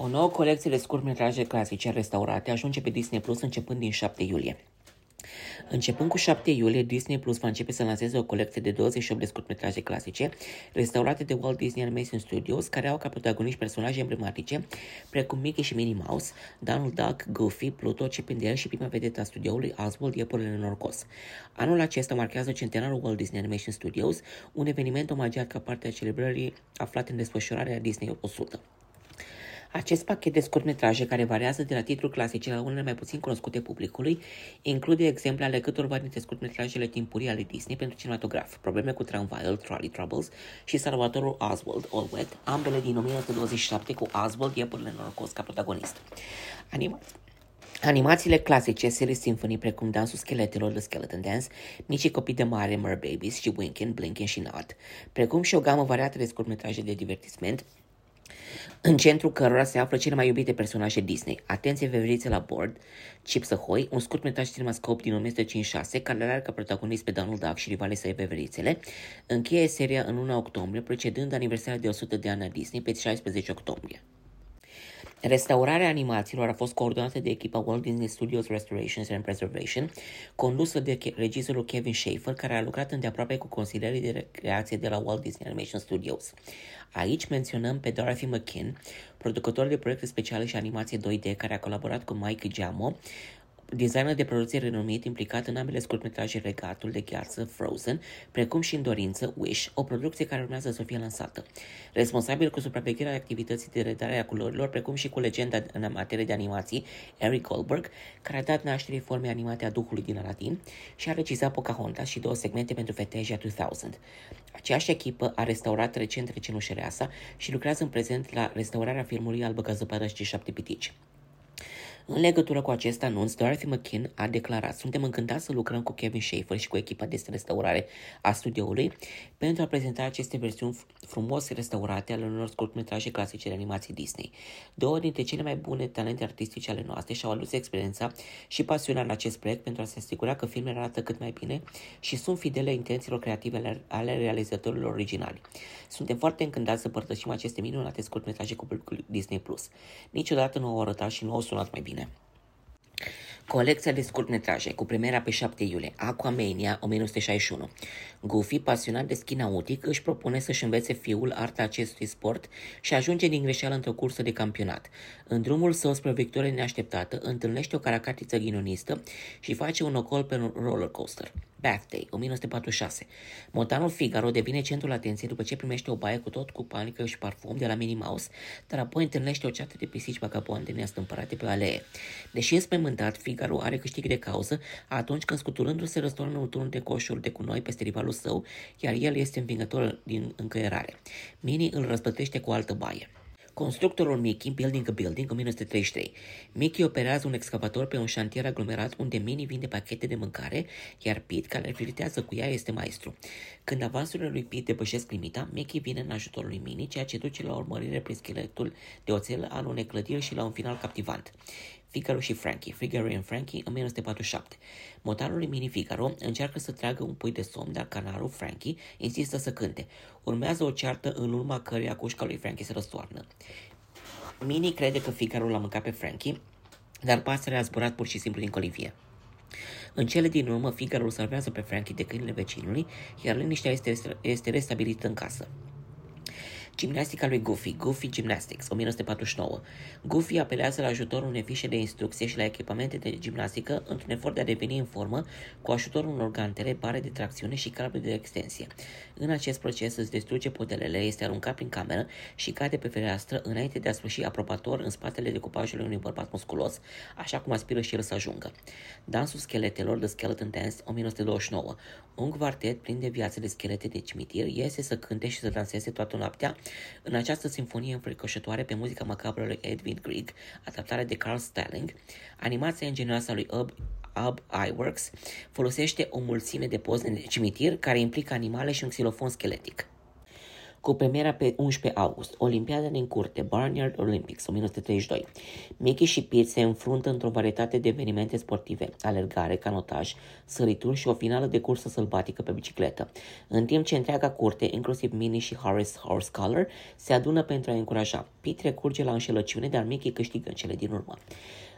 O nouă colecție de scurtmetraje clasice restaurate ajunge pe Disney Plus începând din 7 iulie. Începând cu 7 iulie, Disney Plus va începe să lanseze o colecție de 28 de scurtmetraje clasice, restaurate de Walt Disney Animation Studios, care au ca protagoniști personaje emblematice, precum Mickey și Minnie Mouse, Donald Duck, Goofy, Pluto, Chip and Dale și prima vedetă a studioului Oswald, iepurele norocos. Anul acesta marchează centenarul Walt Disney Animation Studios, un eveniment omagiat ca parte a celebrării aflate în desfășurare a Disney 100. Acest pachet de scurtmetraje, care variază de la titluri clasice la unele mai puțin cunoscute publicului, include exemple ale câtorva dintre scurtmetrajele timpurii ale Disney pentru cinematograf, Probleme cu tramvaiul, Trolley Troubles și Salvatorul Oswald, All Wet, ambele din 1927 cu Oswald, iepurile norocos ca protagonist. Anima- Animațiile clasice, Silly Symphony, precum Dansul Scheletelor, The Skeleton Dance, Micii Copii de Mare, Mer Babies și Winkin, Blinkin și Nod, precum și o gamă variată de scurtmetraje de divertisment, în centrul cărora se află cele mai iubite personaje Disney. Atenție veverițe la bord, Chips Ahoy, un scurt metraj cinemascope din 1956 care are ca protagonist pe Donald Duck și rivale săi veverițele, încheie seria în 1 octombrie, precedând aniversarea de 100 de ani a Disney pe 16 octombrie. Restaurarea animațiilor a fost coordonată de echipa Walt Disney Studios Restorations and Preservation, condusă de regizorul Kevin Schaefer, care a lucrat îndeaproape cu consilierii de recreație de la Walt Disney Animation Studios. Aici menționăm pe Dorothy McKin, producător de proiecte speciale și animație 2D, care a colaborat cu Mike Giamo, designer de producție renumit implicat în ambele scurtmetraje Regatul de gheață Frozen, precum și în Dorință Wish, o producție care urmează să fie lansată. Responsabil cu supravegherea activității de redare a culorilor, precum și cu legenda în materie de animații, Eric Goldberg, care a dat naștere formei animate a Duhului din Aladdin și a regizat Pocahontas și două segmente pentru Fantasia 2000. Aceeași echipă a restaurat recent Recenușereasa și lucrează în prezent la restaurarea filmului Albă ca zăpadă și șapte pitici. În legătură cu acest anunț, Dorothy McKin a declarat Suntem încântați să lucrăm cu Kevin Schaefer și cu echipa de restaurare a studioului pentru a prezenta aceste versiuni frumos restaurate ale unor scurtmetraje clasice de animații Disney. Două dintre cele mai bune talente artistice ale noastre și-au adus experiența și pasiunea în acest proiect pentru a se asigura că filmele arată cât mai bine și sunt fidele intențiilor creative ale realizatorilor originali. Suntem foarte încântați să părtășim aceste minunate scurtmetraje cu publicul Disney+. Niciodată nu au arătat și nu au sunat mai bine. Colecția de scurtmetraje cu premiera pe 7 iulie, Aquamania 1961. Goofy, pasionat de schi nautic, își propune să-și învețe fiul arta acestui sport și ajunge din greșeală într-o cursă de campionat. În drumul său spre o victorie neașteptată, întâlnește o caracatiță ghinonistă și face un ocol pe un roller coaster. Bath Day, 1946. Montanul Figaro devine centrul atenției după ce primește o baie cu tot cu panică și parfum de la Minnie Mouse, dar apoi întâlnește o ceată de pisici vagabonde neastâmpărate pe alee. Deși înspăimântat, Figaro are câștig de cauză atunci când scuturându-se răstoarnă un turn de coșuri de cu noi peste rivalul său, iar el este învingător din încăierare. Minnie îl răspătește cu o altă baie. Constructorul Mickey, Building a Building, 1933. Mickey operează un excavator pe un șantier aglomerat unde Minnie vinde pachete de mâncare, iar Pete, care flirtează cu ea, este maestru. Când avansurile lui Pete depășesc limita, Mickey vine în ajutorul lui Minnie, ceea ce duce la urmărire prin scheletul de oțel al unei clădiri și la un final captivant. Figaro și Frankie, Figaro and Frankie, 1947. Motarul lui Mini Figaro încearcă să tragă un pui de somn, dar canarul Frankie insistă să cânte. Urmează o ceartă în urma căreia cușca lui Frankie se răstoarnă. Mini crede că Figaro l-a mâncat pe Frankie, dar pasărea a zburat pur și simplu din colivie. În cele din urmă, Figaro îl salvează pe Frankie de câinile vecinului, iar liniștea este, este restabilită în casă. Gimnastica lui Goofy, Goofy Gymnastics, 1949. Goofy apelează la ajutorul unei fișe de instrucție și la echipamente de gimnastică într-un efort de a deveni în formă cu ajutorul unor gantele, bare de tracțiune și cable de extensie. În acest proces îți distruge podelele, este aruncat prin cameră și cade pe fereastră înainte de a sfârși aprobator în spatele decupajului unui bărbat musculos, așa cum aspiră și el să ajungă. Dansul scheletelor, The Skeleton Dance, 1929. Un quartet plin de viață de schelete de cimitir iese să cânte și să danseze toată noaptea în această sinfonie înfricoșătoare pe muzica macabră lui Edwin Grieg, adaptarea de Carl Stalling, animația ingenioasă a lui Ub, Ub Iwerks folosește o mulțime de poze de cimitir care implică animale și un xilofon scheletic. Cu premiera pe 11 august, Olimpiada din curte, Barnyard Olympics 1932. Mickey și Pete se înfruntă într-o varietate de evenimente sportive, alergare, canotaj, sărituri și o finală de cursă sălbatică pe bicicletă. În timp ce întreaga curte, inclusiv Minnie și Horace Horsecollar, se adună pentru a încuraja. Pete recurge la înșelăciune, dar Mickey câștigă în cele din urmă.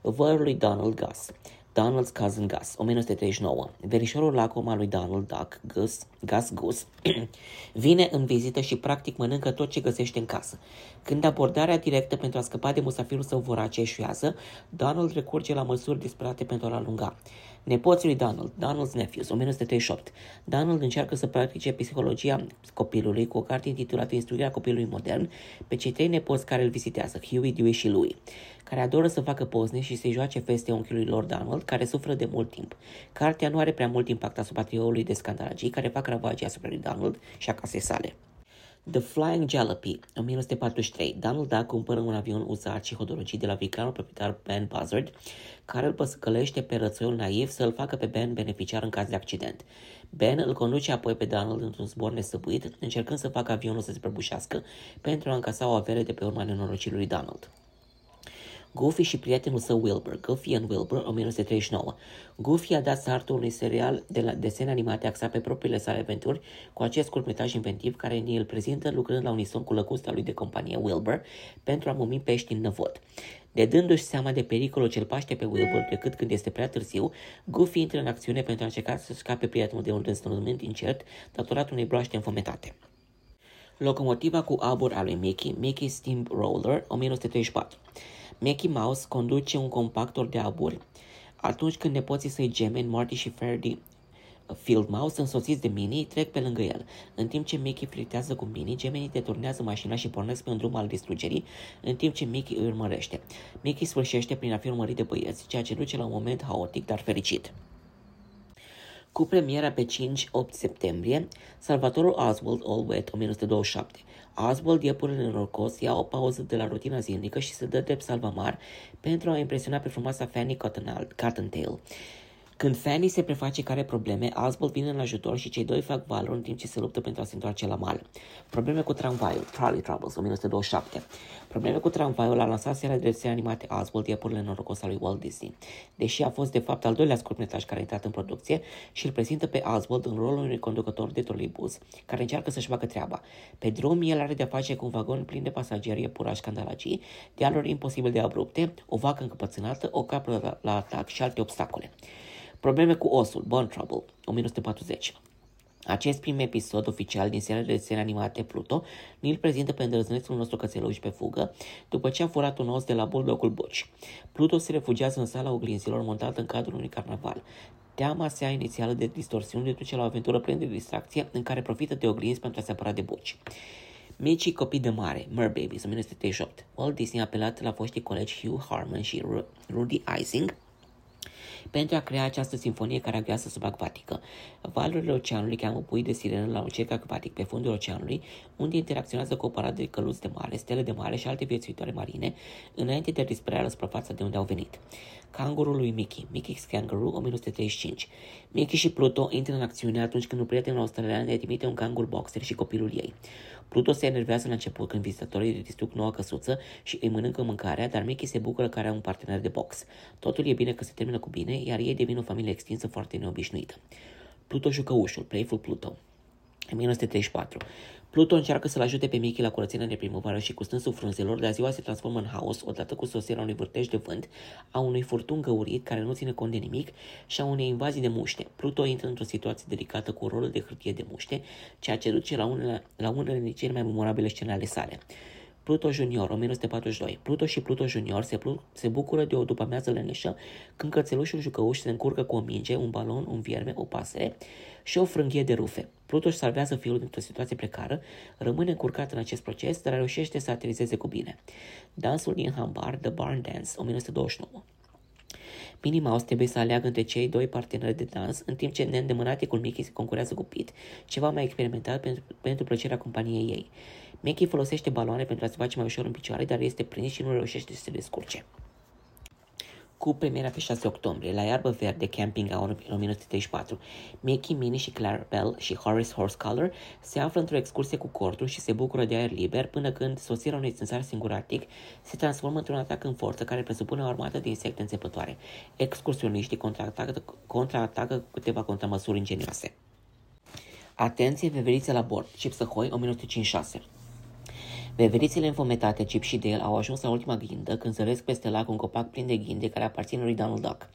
Vărul lui Donald Gus. Donald's Cousin Gus, 1939. Verișorul lacom al lui Donald Duck, Gus, Gus Gus, vine în vizită și practic mănâncă tot ce găsește în casă. Când abordarea directă pentru a scăpa de musafirul său vorace eșuează, Donald recurge la măsuri disperate pentru a-l alunga. Nepoții lui Donald, Donald's Nephews, 1938. Donald încearcă să practice psihologia copilului cu o carte intitulată Instruirea copilului modern pe cei trei nepoți care îl vizitează, Huey, Dewey și Louie, care adoră să facă pozne și să-i joace feste unchiului lor Donald, care suferă de mult timp. Cartea nu are prea mult impact asupra trioului de scandalagii care fac ravagii asupra lui Donald și a casei sale. The Flying Jalopy, 1943. Donald Duck cumpără un avion uzat și hodologit de la viclanul proprietar Ben Buzzard, care îl păscălește pe rățoiul naiv să-l facă pe Ben beneficiar în caz de accident. Ben îl conduce apoi pe Donald într-un zbor nesăbuit, încercând să facă avionul să se prăbușească pentru a încasa o avere de pe urma nenorocirii lui Donald. Goofy și prietenul său Wilbur, Goofy and Wilbur, 1939. Goofy a dat sartul unui serial de la desene animate axat pe propriile sale aventuri cu acest scurtmetraj inventiv care ni îl prezintă lucrând la unison cu lăcusta lui de companie Wilbur pentru a mumi pești în năvod. De dându-și seama de pericolul ce îl paște pe Wilbur decât când este prea târziu, Goofy intră în acțiune pentru a încerca să scape prietenul de un destănământ incert datorat unei broaște înfometate. Locomotiva cu abur al lui Mickey, Mickey Steamroller, 1934. Mickey Mouse conduce un compactor de aburi atunci când nepoții săi gemeni, Marty și Ferdy Field Mouse, însoțiți de Minnie, trec pe lângă el. În timp ce Mickey flirtează cu Minnie, gemenii deturnează mașina și pornesc pe un drum al distrugerii, în timp ce Mickey îi urmărește. Mickey sfârșește prin a fi urmărit de băieți, ceea ce duce la un moment haotic, dar fericit. Cu premiera pe 5-8 septembrie, Salvatorul Oswald Allwet, 1927. Oswald, iepurile norocos, ia o pauză de la rutina zilnică și se dă drept salvamar pentru a impresiona pe frumoasa Fanny Cottontail. Când Fanny se preface care probleme, Oswald vine în ajutor și cei doi fac valor în timp ce se luptă pentru a se întoarce la mal. Probleme cu tramvaiul, Trolley Troubles, 1927. Probleme cu tramvaiul a lansat seria de desene animate Oswald, iepurile norocos al lui Walt Disney. Deși a fost de fapt al doilea scurtmetraj care a intrat în producție și îl prezintă pe Oswald în rolul unui conducător de troleibuz care încearcă să-și facă treaba. Pe drum, el are de face cu un vagon plin de pasageri iepurași scandalagii, dealuri imposibil de abrupte, o vacă încăpățânată, o capră la, la atac și alte obstacole. Probleme cu osul, Bone Trouble, 1940. Acest prim episod oficial din seria de desene animate Pluto ni-l prezintă pe îndrăznețul nostru cățeluș pe fugă, după ce a furat un os de la bulldogul Butch. Pluto se refugiază în sala oglinzilor montată în cadrul unui carnaval. Teama sa inițială de distorsiune duce la o aventură plină de distracție în care profită de oglinzi pentru a se apăra de Butch. Micii copii de mare, Mer Babies, 1938. Walt Disney a apelat la foștii colegi Hugh Harman și Rudy Ising pentru a crea această sinfonie caragiasă subacvatică. Valurile oceanului cheamă pui de sirenă la un cerc acvatic pe fundul oceanului, unde interacționează cu o paradă de căluți de mare, stele de mare și alte viețuitoare marine, înainte de a dispărea la suprafața de unde au venit. Cangurul lui Mickey, Mickey's Kangaroo, 1935. Mickey și Pluto intră în acțiune atunci când un prieten australian le trimite un cangur boxer și copilul ei. Pluto se enervează la început când vizitatorii îi distrug noua căsuță și îi mănâncă mâncarea, dar Mickey se bucură că are un partener de box. Totul e bine că se termină cu bine, iar ei devin o familie extinsă foarte neobișnuită. Pluto jucăușul, Playful Pluto. În 1934. Pluto încearcă să-l ajute pe Mickey la curățenia de primăvară și cu stânsul frunzelor, dar ziua se transformă în haos odată cu sosirea unui vârtej de vânt, a unui furtun găurit care nu ține cont de nimic și a unei invazii de muște. Pluto intră într-o situație delicată cu rolul de hârtie de muște, ceea ce duce la unele, la unele din cele mai memorabile scene ale sale. Pluto Junior, 1942. Pluto și Pluto Junior se, plu- se bucură de o după-amiază leneșă când cățelușul jucăuș se încurcă cu o minge, un balon, un vierme, o pasăre și o frânghie de rufe. Pluto își salvează fiul dintr-o situație precară, rămâne încurcat în acest proces, dar reușește să aterizeze cu bine. Dansul din Hambar, The Barn Dance, 1929. Minnie Mouse trebuie să aleagă între cei doi parteneri de dans, în timp ce neîndemânaticul Mickey se concurează cu Pete, ceva mai experimentat pentru, pentru plăcerea companiei ei. Mickey folosește baloane pentru a se face mai ușor în picioare, dar este prins și nu reușește să se descurce. Cu premiera pe 6 octombrie, la Iarbă Verde, Camping Out 1934. Mickey, Minnie și Clarabelle și Horace Horsecolor se află într-o excursie cu cortul și se bucură de aer liber până când sosirea unui țânțar singuratic se transformă într-un atac în forță care presupune o armată de insecte înțepătoare. Excursioniștii contraatacă, contraatacă cu câteva contramăsuri ingenioase. Atenție, veverițe la bord. Chips Ahoy, 1956. Veverițele înfometate, Chip și Dale, au ajuns la ultima ghindă când zăresc peste lac un copac plin de ghinde care aparține lui Donald Duck.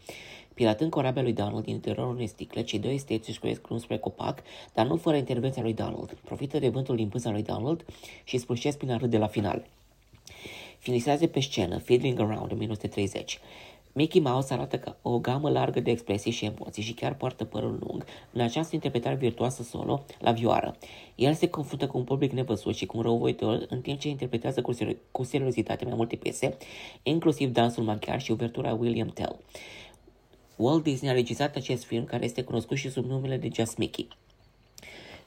Piratând corabia lui Donald din interiorul unei sticle, cei doi esteți își croiesc drum spre copac, dar nu fără intervenția lui Donald. Profită de vântul din pânza lui Donald și splușesc prin a râde la final. Finisează pe scenă Fiddling Around în 1930. Mickey Mouse arată ca o gamă largă de expresii și emoții și chiar poartă părul lung în această interpretare virtuoasă solo la vioară. El se confruntă cu un public nevăzut și cu un răuvoitor în timp ce interpretează cu, seri- cu seriozitate mai multe piese, inclusiv dansul maghiar și uvertura William Tell. Walt Disney a regizat acest film care este cunoscut și sub numele de Just Mickey.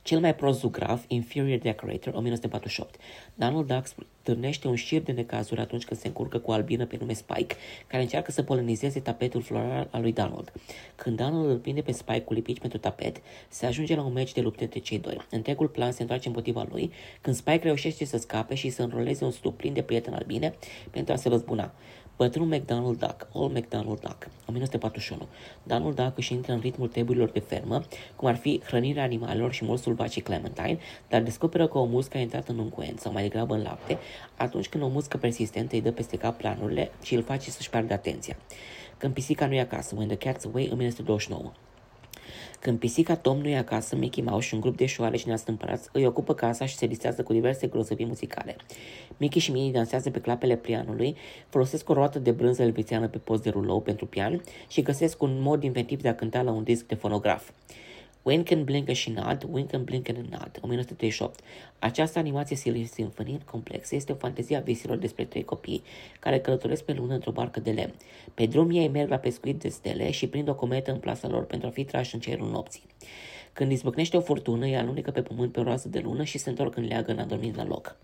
Cel mai prost zugrav, Inferior Decorator, 1948. Donald Duck târnește un șir de necazuri atunci când se încurcă cu o albină pe nume Spike, care încearcă să polenizeze tapetul floral al lui Donald. Când Donald îl prinde pe Spike cu lipici pentru tapet, se ajunge la un meci de lupte între cei doi. Întregul plan se întoarce împotriva lui, când Spike reușește să scape și să înroleze un stup plin de prieteni albine pentru a se răzbuna. Bătrânul McDonald Duck, All McDonald Duck, 1941. Donald Duck își intră în ritmul treburilor de fermă, cum ar fi hrănirea animalelor și mult sălbacii Clementine, dar descoperă că o muscă a intrat în unguent sau mai degrabă în lapte, atunci când o muscă persistentă îi dă peste cap planurile și îl face să-și piardă atenția. Când pisica nu e acasă, When the Cat's Away, 1929. Când pisica Tom nu e acasă, Mickey Mouse și un grup de șoare și neastâmpărați îi ocupă casa și se distrează cu diverse grozăvii muzicale. Mickey și Minnie dansează pe clapele pianului, folosesc o roată de brânză elvețiană pe post de rulou pentru pian și găsesc un mod inventiv de a cânta la un disc de fonograf. Wink and Blink și Nod, Wink and Blink and Nod, 1938. Această animație Silly Symphony complexă este o fantezie a visilor despre trei copii care călătoresc pe lună într-o barcă de lemn. Pe drum ei merg la pescuit de stele și prind o cometă în plasa lor pentru a fi trași în cerul nopții. Când izbăcnește o furtună, ea alunecă pe pământ pe o roază de lună și se întorc în leagă în adormit la loc.